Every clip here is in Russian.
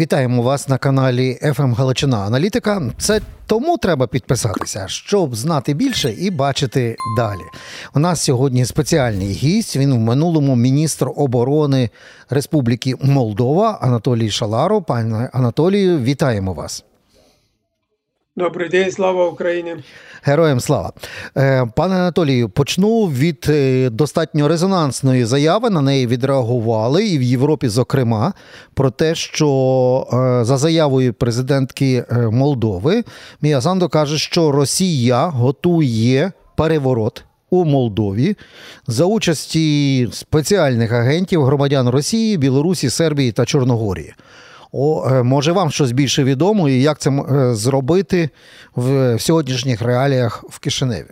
Вітаємо вас на каналі «ФМ Галичина Аналітика. Це тому треба підписатися, щоб знати більше і бачити далі. У нас сьогодні спеціальний гість. Він в минулому міністр оборони Республіки Молдова Анатолій Шаларо. Пане Анатолію, вітаємо вас. Добрий день, слава Україні. Героям слава. Е, пане Анатолію, почну від е, достатньо резонансної заяви. На неї відреагували і в Європі, зокрема, про те, що е, за заявою президентки Молдови Мія Сандо каже, що Росія готує переворот. У Молдові за участі спеціальних агентів громадян Росії, Білорусі, Сербії та Чорногорії. О, е, Може, вам щось більше відомо, і як це е, зробити в сьогоднішніх реаліях в Кишиневі?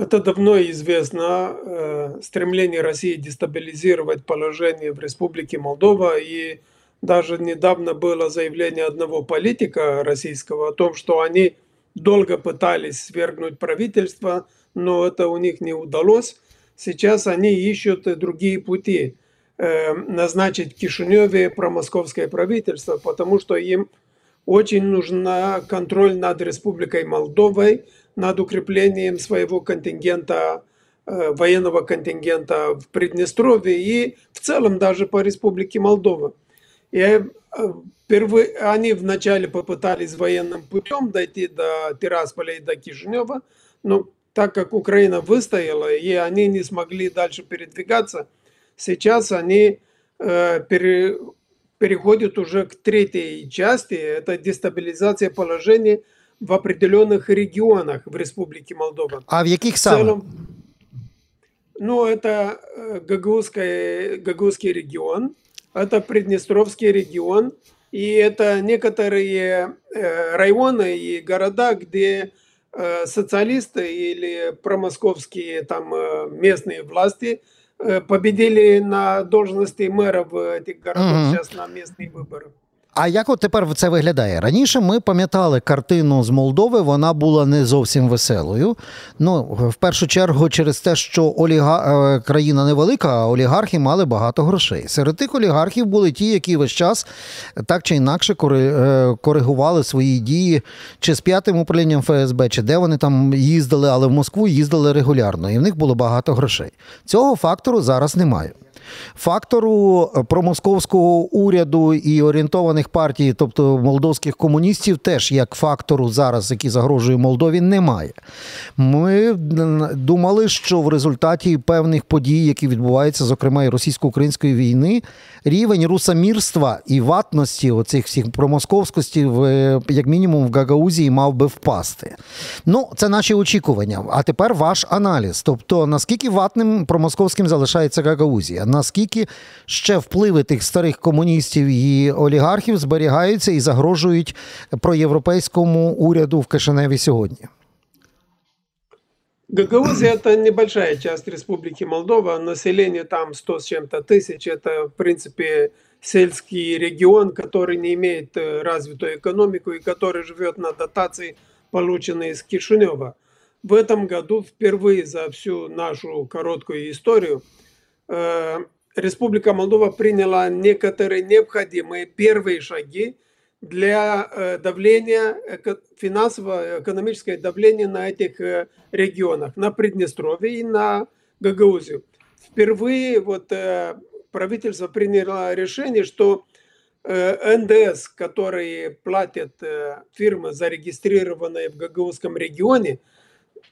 Это давно известно э, стремление России дестабилизировать положение в Республике Молдова. И даже недавно было заявление одного политика российского о том, что они долго пытались свергнуть правительство, но это у них не удалось. Сейчас они ищут другие пути. Э, назначить Кишиневе промосковское правительство, потому что им очень нужен контроль над Республикой Молдовой, над укреплением своего контингента, э, военного контингента в Приднестровье и в целом даже по Республике Молдова. И э, впервые, они вначале попытались военным путем дойти до Тирасполя и до Кишинева, но так как Украина выстояла, и они не смогли дальше передвигаться – Сейчас они э, пере, переходят уже к третьей части, это дестабилизация положения в определенных регионах в Республике Молдова. А в каких самых? Ну, это э, Гагаузский, Гагаузский регион, это Приднестровский регион, и это некоторые э, районы и города, где социалисты или промосковские там местные власти – победили на должности мэра в этих городах угу. сейчас на местные выборы. А як от тепер це виглядає? Раніше ми пам'ятали картину з Молдови, вона була не зовсім веселою. Ну, в першу чергу, через те, що оліга... Е, країна невелика, а олігархи мали багато грошей. Серед тих олігархів були ті, які весь час так чи інакше е, коригували свої дії, чи з п'ятим управлінням ФСБ, чи де вони там їздили, але в Москву їздили регулярно, і в них було багато грошей. Цього фактору зараз немає. Фактору е, промосковського уряду і орієнтованих партій, тобто молдовських комуністів, теж як фактору зараз, який загрожує Молдові, немає. Ми думали, що в результаті певних подій, які відбуваються, зокрема і російсько-української війни, рівень русамірства і ватності оцих всіх промосковськості, в як мінімум в Гагаузії, мав би впасти. Ну, це наші очікування. А тепер ваш аналіз. Тобто, наскільки ватним промосковським залишається Гагаузія? наскільки ще впливи тих старих комуністів і олігархів зберігаються і загрожують проєвропейському уряду в Кишиневі сьогодні? Гагаузия – это небольшая часть Республики Молдова, население там 100 с чем-то тысяч, это, в принципе, сельский регион, который не имеет э, развитую экономику и который живет на дотации, полученные из Кишинева. В этом году впервые за всю нашу короткую историю – Э, Республика Молдова приняла некоторые необходимые первые шаги для э, давления, финансового, экономического давления на этих э, регионах, на Приднестровье и на Гагаузию. Впервые вот правительство приняло решение, что НДС, которые платят фирмы, зарегистрированные в Гагаузском регионе,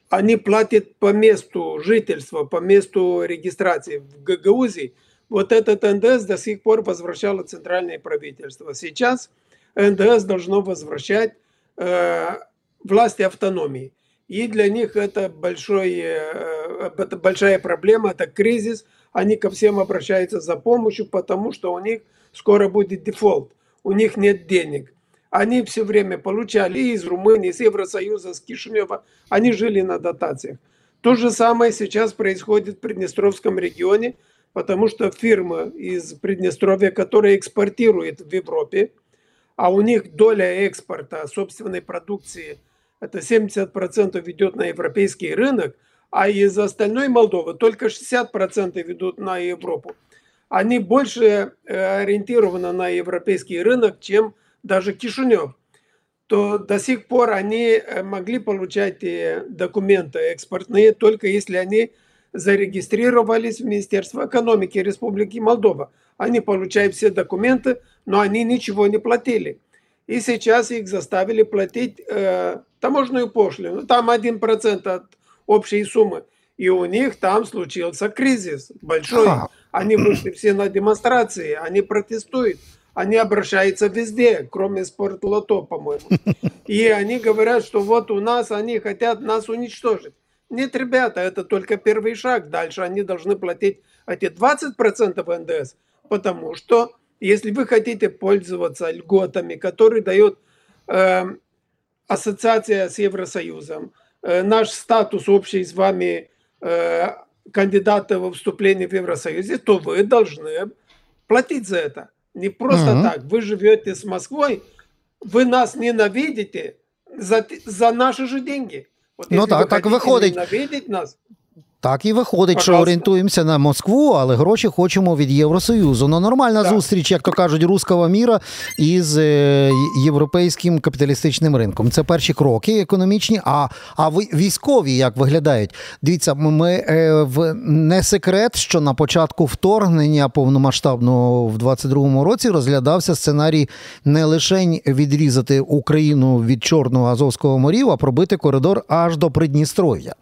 они платят по месту жительства, по месту регистрации в Гагаузии. Вот этот НДС до сих пор возвращало центральное правительство. Сейчас НДС должно возвращать э, власти автономии. И для них это, большой, э, это большая проблема, это кризис. Они ко всем обращаются за помощью, потому что у них скоро будет дефолт. У них нет денег они все время получали из Румынии, из Евросоюза, с Кишинева, они жили на дотациях. То же самое сейчас происходит в Приднестровском регионе, потому что фирма из Приднестровья, которая экспортирует в Европе, а у них доля экспорта собственной продукции, это 70% идет на европейский рынок, а из остальной Молдовы только 60% ведут на Европу. они больше э, ориентированы на европейский рынок, чем даже Кишинев, то до сих пор они э, могли получать документы экспортные, только если они зарегистрировались в Министерство экономики Республики Молдова. Они получают все документы, но они ничего не платили. И сейчас их заставили платить э, таможенную пошлину. Там 1% от общей суммы. И у них там случился кризис большой. Они вышли все на демонстрации, они протестуют, они обращаются везде, кроме спортлото, по-моему. И они говорят, что вот у нас они хотят нас уничтожить. Нет, ребята, это только первый шаг. Дальше они должны платить эти 20% НДС, потому что если вы хотите пользоваться льготами, которые дает э, ассоциация с Евросоюзом, э, наш статус общий с вами э, кандидата во вступление в Евросоюз, то вы должны платить за это. Не просто угу. так. Вы живете с Москвой, вы нас ненавидите за, за наши же деньги. Вот ну так, так виходить. Ненавидеть нас, Так і виходить, Пожалуйста. що орієнтуємося на Москву, але гроші хочемо від Євросоюзу. Ну нормальна так. зустріч, як то кажуть, руского міра із е, європейським капіталістичним ринком. Це перші кроки економічні. А а військові як виглядають? Дивіться, ми е, в не секрет, що на початку вторгнення повномасштабного в 22-му році розглядався сценарій не лише відрізати Україну від Чорного Азовського морів, а пробити коридор аж до Придністров'я.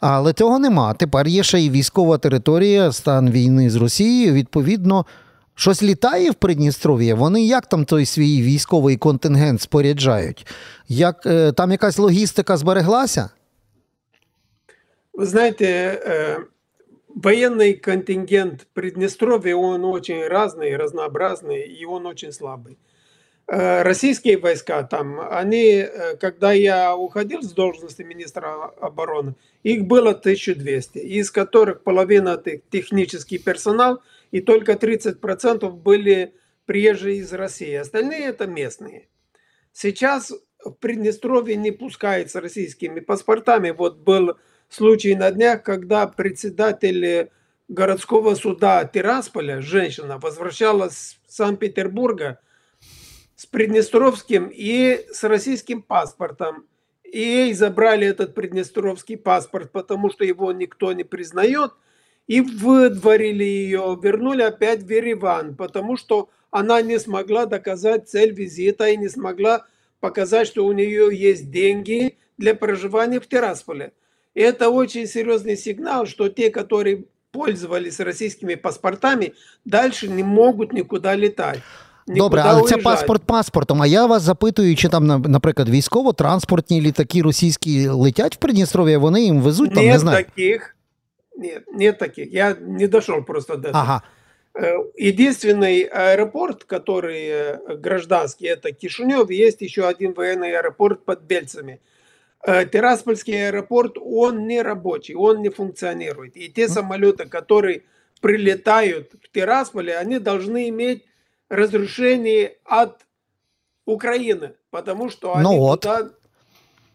Але цього нема тепер є ще й військова територія, стан війни з Росією. Відповідно, щось літає в Придністров'ї. Вони як там той свій військовий контингент споряджають? Як е, там якась логістика збереглася? Ви знаєте, е, военный контингент Приднестровья, он очень разный, разнообразный, и он очень слабый. Э, российские войска там, они, э, когда я уходил с должности министра обороны, их было 1200, из которых половина технический персонал, и только 30% были приезжие из России. Остальные это местные. Сейчас в Приднестровье не пускается российскими паспортами. Вот был случай на днях, когда председатель городского суда Тирасполя, женщина, возвращалась с Санкт-Петербурга – с Приднестровским и с российским паспортом. И забрали этот приднестровский паспорт, потому что его никто не признает. И выдворили ее, вернули опять в Ереван, потому что она не смогла доказать цель визита и не смогла показать, что у нее есть деньги для проживания в Тирасполе. И это очень серьезный сигнал, что те, которые пользовались российскими паспортами, дальше не могут никуда летать. Добре, але уїжджати. це паспорт паспортом. А я вас запитую, чи там, наприклад, військово-транспортні літаки російські летять в Придністров'я, вони їм везуть там, нет не знаю. таких. Нет, нет таких. Я не дошел просто до этого. Ага. Э, единственный аэропорт, который э, гражданский, это Кишинев. Есть еще один военный аэропорт под Бельцами. Э, Тираспольский аэропорт, он не рабочий, он не функционирует. И те самолеты, которые прилетают в Тирасполе, они должны иметь разрушений от Украины, потому что они ну вот. туда,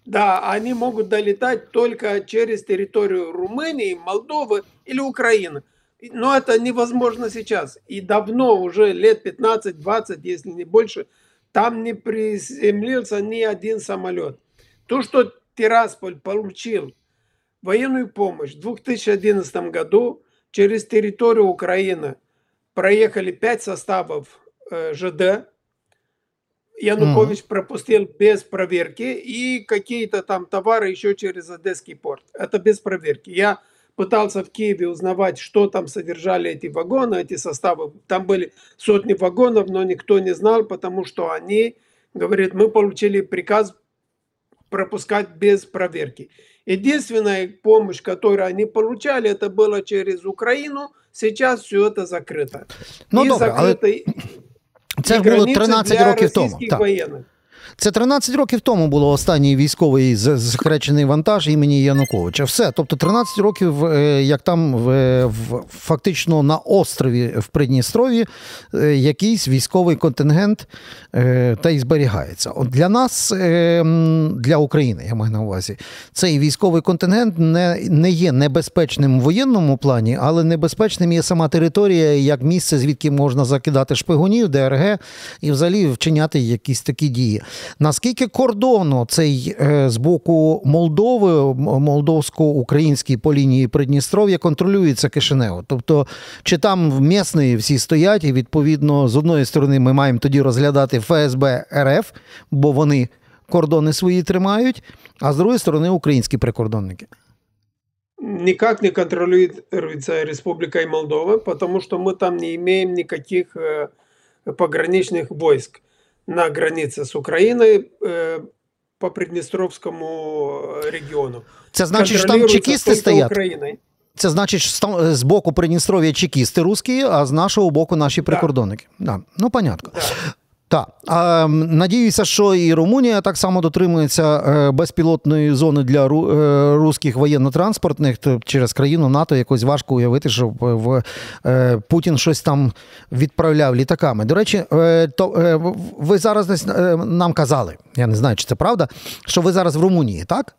да, они могут долетать только через территорию Румынии, Молдовы или Украины. Но это невозможно сейчас. И давно, уже лет 15-20, если не больше, там не приземлился ни один самолет. То, что Тирасполь получил военную помощь в 2011 году через территорию Украины – проехали пять составов ЖД. Янукович mm-hmm. пропустил без проверки и какие-то там товары еще через Одесский порт. Это без проверки. Я пытался в Киеве узнавать, что там содержали эти вагоны, эти составы. Там были сотни вагонов, но никто не знал, потому что они, говорят, мы получили приказ пропускать без проверки. Единственная помощь, которую они получали, это было через Украину. Сейчас все это закрыто. Ну, и добре, закрыто... але це ж було 13 років тому. Так. Воєнних. Це 13 років тому було останній військовий захречений вантаж імені Януковича. Все. Тобто 13 років, е, як там в, в фактично на острові в Придністрові е, якийсь військовий контингент е, та й зберігається. От Для нас, для України, я маю на увазі, цей військовий контингент не, не є небезпечним в воєнному плані, але небезпечним є сама територія як місце, звідки можна закидати шпигунів, ДРГ і взагалі вчиняти якісь такі дії. Наскільки кордону цей е, з боку Молдови, молдовсько-український по лінії Придністров'я контролюється Кишинево? Тобто, чи там місні всі стоять, і відповідно з одної сторони ми маємо тоді розглядати ФСБ РФ, бо вони кордони свої тримають, а з другої сторони українські прикордонники. Никак не контролируется Республикой Молдова, потому что мы там не имеем никаких э, пограничных войск на границе с Украиной э, по Придністровському регіону. Це значить, що там чекісти стоять? Україною. Це значить, що з боку Придністров'я чекісти русські, а з нашого боку наші прикордонники. Да. Да. Ну, понятно. Да. Так, надіюся, що і Румунія так само дотримується е, безпілотної зони для е, русських воєнно-транспортних через країну НАТО. Якось важко уявити, що е, Путін щось там відправляв літаками. До речі, то ви зараз нам казали, я не знаю, чи це правда, що ви зараз в Румунії, так?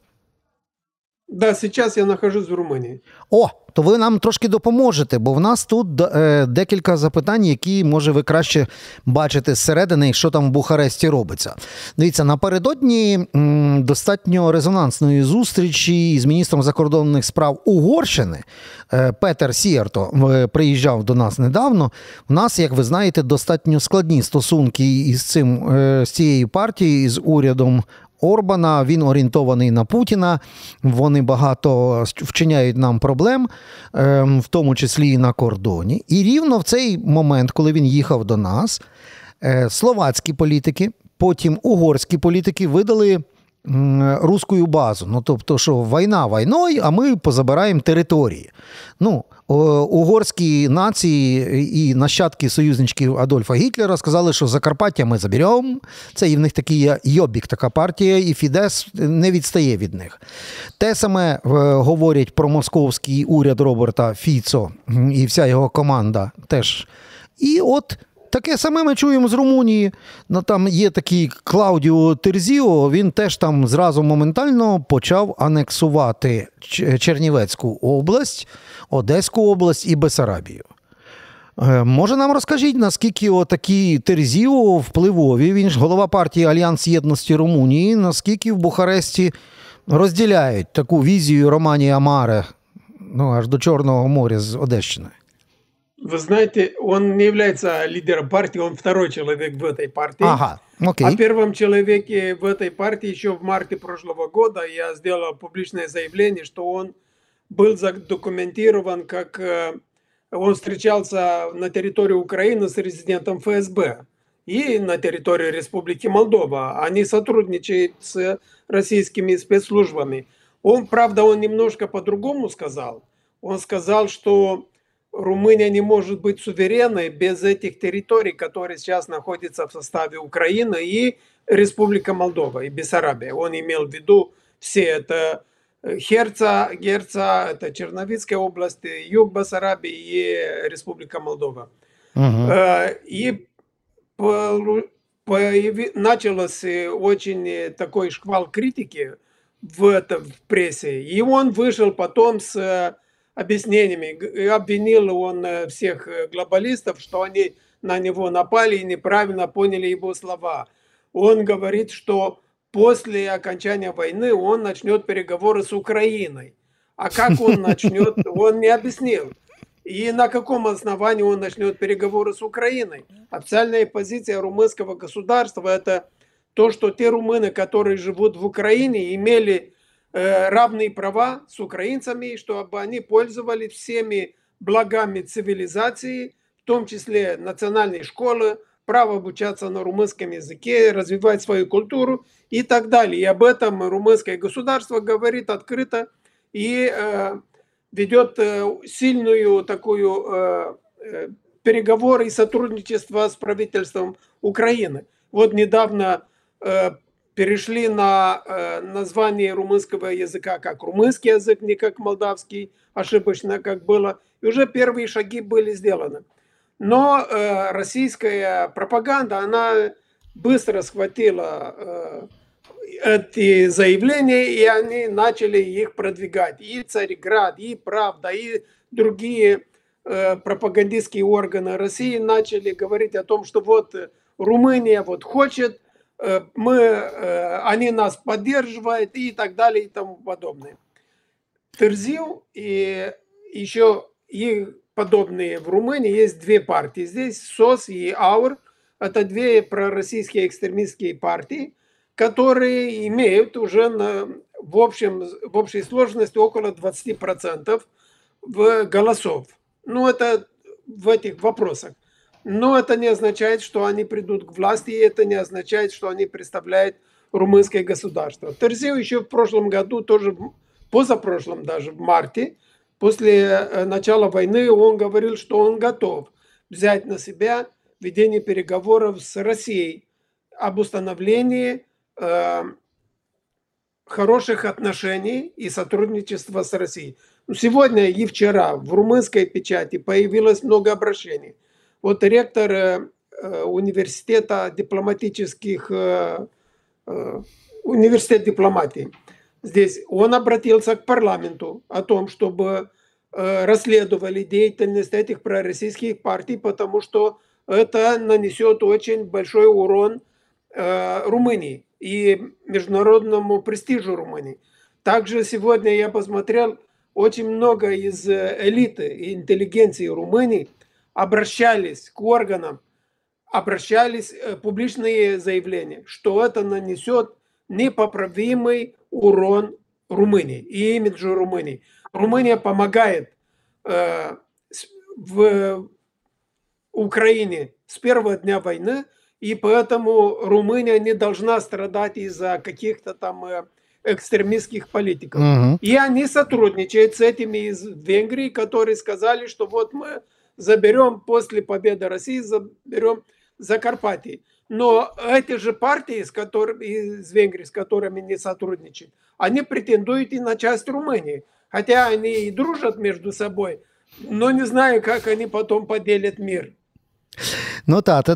Да, зараз я нахожусь в Румунії. О, то ви нам трошки допоможете, бо в нас тут е, декілька запитань, які може ви краще бачите зсередини, що там в Бухаресті робиться. Дивіться, напередодні достатньо резонансної зустрічі з міністром закордонних справ Угорщини е, Петер Сієрто е, приїжджав до нас недавно. У нас, як ви знаєте, достатньо складні стосунки із цим з цією партією, з урядом Орбана. Він орієнтований на Путіна. Вони багато вчиняють нам проблем, ем, в тому числі і на кордоні. І рівно в цей момент, коли він їхав до нас, е, словацькі політики, потім угорські політики видали. Руську базу. Ну, тобто, що війна війною, а ми позабираємо території. Ну, Угорські нації і нащадки союзничків Адольфа Гітлера сказали, що Закарпаття ми заберемо. Це і в них такий Йобік, така партія, і Фідес не відстає від них. Те саме е, говорять про московський уряд Роберта Фіцо і вся його команда теж. І от Таке саме ми чуємо з Румунії. Ну, Там є такий Клаудіо Терзіо, він теж там зразу моментально почав анексувати Чернівецьку область, Одеську область і Бесарабію. Е, може, нам розкажіть, наскільки такий Тирзіу впливові, він ж голова партії Альянс Єдності Румунії, наскільки в Бухаресті розділяють таку візію România Mare ну, аж до Чорного моря з Одещини? Вы знаете, он не является лидером партии, он второй человек в этой партии. Ага, окей. О первом человеке в этой партии еще в марте прошлого года я сделал публичное заявление, что он был задокументирован как э, он встречался на территории Украины с резидентом ФСБ и на территории Республики Молдова. Они сотрудничают с российскими спецслужбами. Он, правда, он немножко по-другому сказал. Он сказал, что Румыния не может быть суверенной без этих территорий, которые сейчас находятся в составе Украины и Республика Молдова и Бессарабия. Он имел в виду все это э, Херца, Герца, это Черновицкая область, юг Бессарабии и Республика Молдова. Угу. И появи, началось очень такой шквал критики в, это, в прессе. И он вышел потом с объяснениями. И обвинил он э, всех э, глобалистов, что они на него напали и неправильно поняли его слова. Он говорит, что после окончания войны он начнет переговоры с Украиной. А как он начнет, он не объяснил. И на каком основании он начнет переговоры с Украиной? Официальная позиция румынского государства – это то, что те румыны, которые живут в Украине, имели Э, равные права с украинцами, чтобы они пользовались всеми благами цивилизации, в том числе национальной школы, право обучаться на румынском языке, развивать свою культуру и так далее. И об этом румынское государство говорит открыто и э, ведет э, сильную такую э, э, переговоры и сотрудничество с правительством Украины. Вот недавно э, перешли на э, название румынского языка как румынский язык, не как молдавский, ошибочно как было. И уже первые шаги были сделаны. Но э, российская пропаганда, она быстро схватила э, эти заявления, и они начали их продвигать. И Царьград, и Правда, и другие э, пропагандистские органы России начали говорить о том, что вот Румыния вот хочет, мы, э, они нас поддерживают и так далее и тому подобное. Терзил и еще и подобные в Румынии есть две партии. Здесь СОС и АУР – это две пророссийские экстремистские партии, которые имеют уже на, в, общем, в общей сложности около 20% в голосов. Ну, это в этих вопросах. Но это не означает, что они придут к власти, и это не означает, что они представляют румынское государство. Терзиев еще в прошлом году, тоже позапрошлом даже, в марте, после э, начала войны, он говорил, что он готов взять на себя ведение переговоров с Россией об установлении э, хороших отношений и сотрудничества с Россией. Ну, сегодня и вчера в румынской печати появилось много обращений. Вот ректор э, э университета дипломатических, э, университет дипломатии, здесь он обратился к парламенту о том, чтобы расследовали деятельность этих пророссийских партий, потому что это нанесет очень большой урон Румынии и международному престижу Румынии. Также сегодня я посмотрел, очень много из элиты и интеллигенции Румынии обращались к органам, обращались э, публичные заявления, что это нанесет непоправимый урон Румынии и имиджу Румынии. Румыния помогает э, в Украине с первого дня войны, и поэтому Румыния не должна страдать из-за каких-то там э, экстремистских политиков. Угу. И они сотрудничают с этими из Венгрии, которые сказали, что вот мы заберем после победы России, заберем Закарпатье. Но эти же партии, с которыми, из Венгрии, с которыми не сотрудничают, они претендуют и на часть Румынии. Хотя они и дружат между собой, но не знаю, как они потом поделят мир. Ну так, це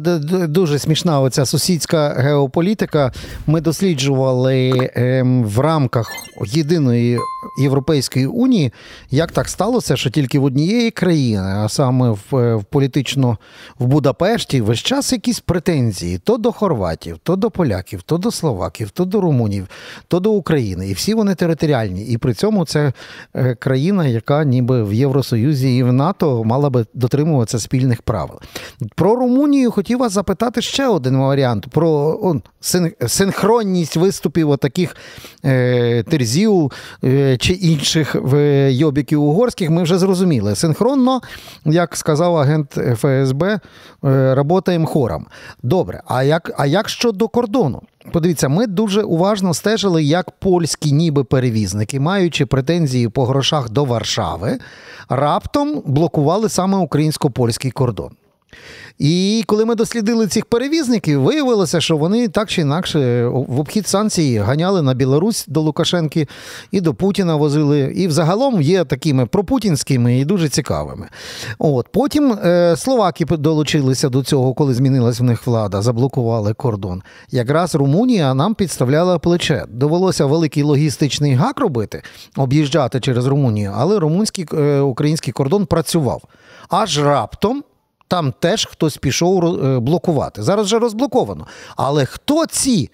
дуже смішна оця сусідська геополітика. Ми досліджували ем, в рамках єдиної Європейської унії, як так сталося, що тільки в однієї країни, а саме в, е, в політично в Будапешті, весь час якісь претензії то до хорватів, то до поляків, то до словаків, то до румунів, то до України. І всі вони територіальні. І при цьому це е, країна, яка ніби в Євросоюзі і в НАТО мала би дотримуватися спільних правил. Про Румунію хотів вас запитати ще один варіант: про он, синхронність виступів отаких е, терзів е, чи інших в йобіків угорських. Ми вже зрозуміли. Синхронно, як сказав агент ФСБ, е, работаємо хором. Добре, а як, а як щодо кордону? Подивіться, ми дуже уважно стежили, як польські ніби перевізники, маючи претензії по грошах до Варшави, раптом блокували саме українсько-польський кордон. І коли ми дослідили цих перевізників, виявилося, що вони так чи інакше в обхід санкцій ганяли на Білорусь до Лукашенки і до Путіна возили. І взагалом є такими пропутінськими і дуже цікавими. От Потім е, словаки долучилися до цього, коли змінилась в них влада, заблокували кордон. Якраз Румунія нам підставляла плече. Довелося великий логістичний гак робити, об'їжджати через Румунію, але румунський е, український кордон працював. Аж раптом там теж хтось пішов е, блокувати. Зараз вже розблоковано. Але хто ці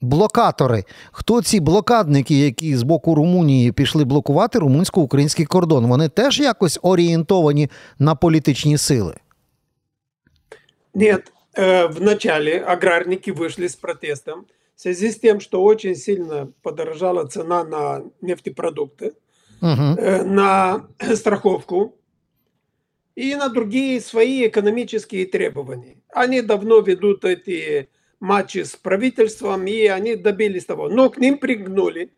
блокатори, хто ці блокадники, які з боку Румунії пішли блокувати румунсько-український кордон? Вони теж якось орієнтовані на політичні сили? Нет, э, вначале аграрники вышли с протестом в связи с тем, что очень сильно подорожала цена на нефтепродукты, угу. на страховку и на другие свои экономические требования. Они давно ведут эти матчи с правительством, и они добились того. Но к ним пригнули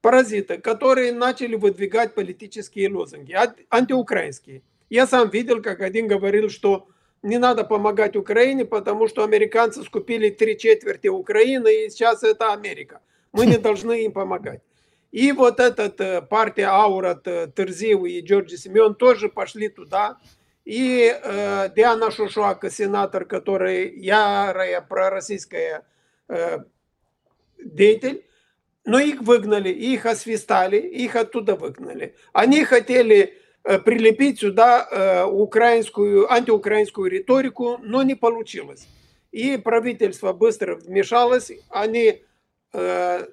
паразиты, которые начали выдвигать политические лозунги, антиукраинские. Я сам видел, как один говорил, что не надо помогать Украине, потому что американцы скупили три четверти Украины, и сейчас это Америка. Мы не должны им помогать. И вот этот э, партия Аурат, э, Терзив и Джорджи Семен тоже пошли туда. И э, Диана Шушуака, сенатор, который ярая пророссийская э, деятель, но их выгнали, их освистали, их оттуда выгнали. Они хотели э, прилепить сюда э, украинскую, антиукраинскую риторику, но не получилось. И правительство быстро вмешалось, они э,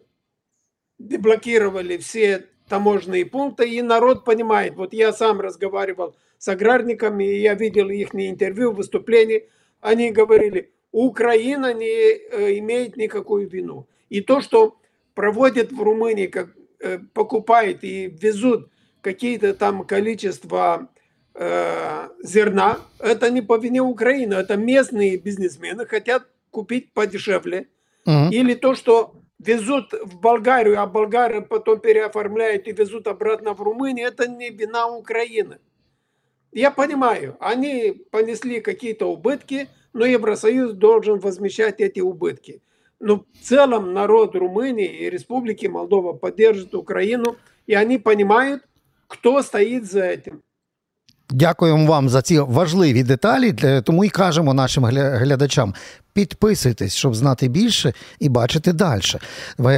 деблокировали все таможенные пункты, и народ понимает. Вот я сам разговаривал с аграрниками, и я видел их интервью, выступления. Они говорили, Украина не э, имеет никакую вину. И то, что проводят в Румынии, как э, покупают и везут какие-то там количество э, зерна, это не по вине Украины, это местные бизнесмены хотят купить подешевле. Мгм. Или то, что везут в Болгарию, а болгары потом переоформляют и везут обратно в Румынию, это не вина Украины. Я понимаю, они понесли какие-то убытки, но Евросоюз должен возмещать эти убытки. Но в целом народ Румынии и Республики Молдова поддержит Украину, и они понимают, кто стоит за этим. Дякуємо вам за ці важливі деталі. Тому і кажемо нашим гля- глядачам: підписуйтесь, щоб знати більше і бачити далі.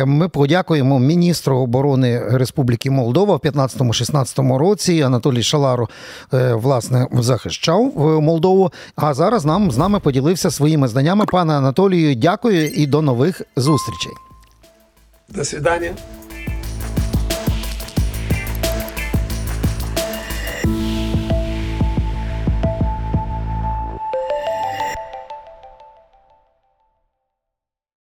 Ми подякуємо міністру оборони Республіки Молдова в 15-16 році. Анатолій Шаларо е, власне захищав е, Молдову. А зараз нам з нами поділився своїми знаннями. Пане Анатолію, дякую і до нових зустрічей. До свидания.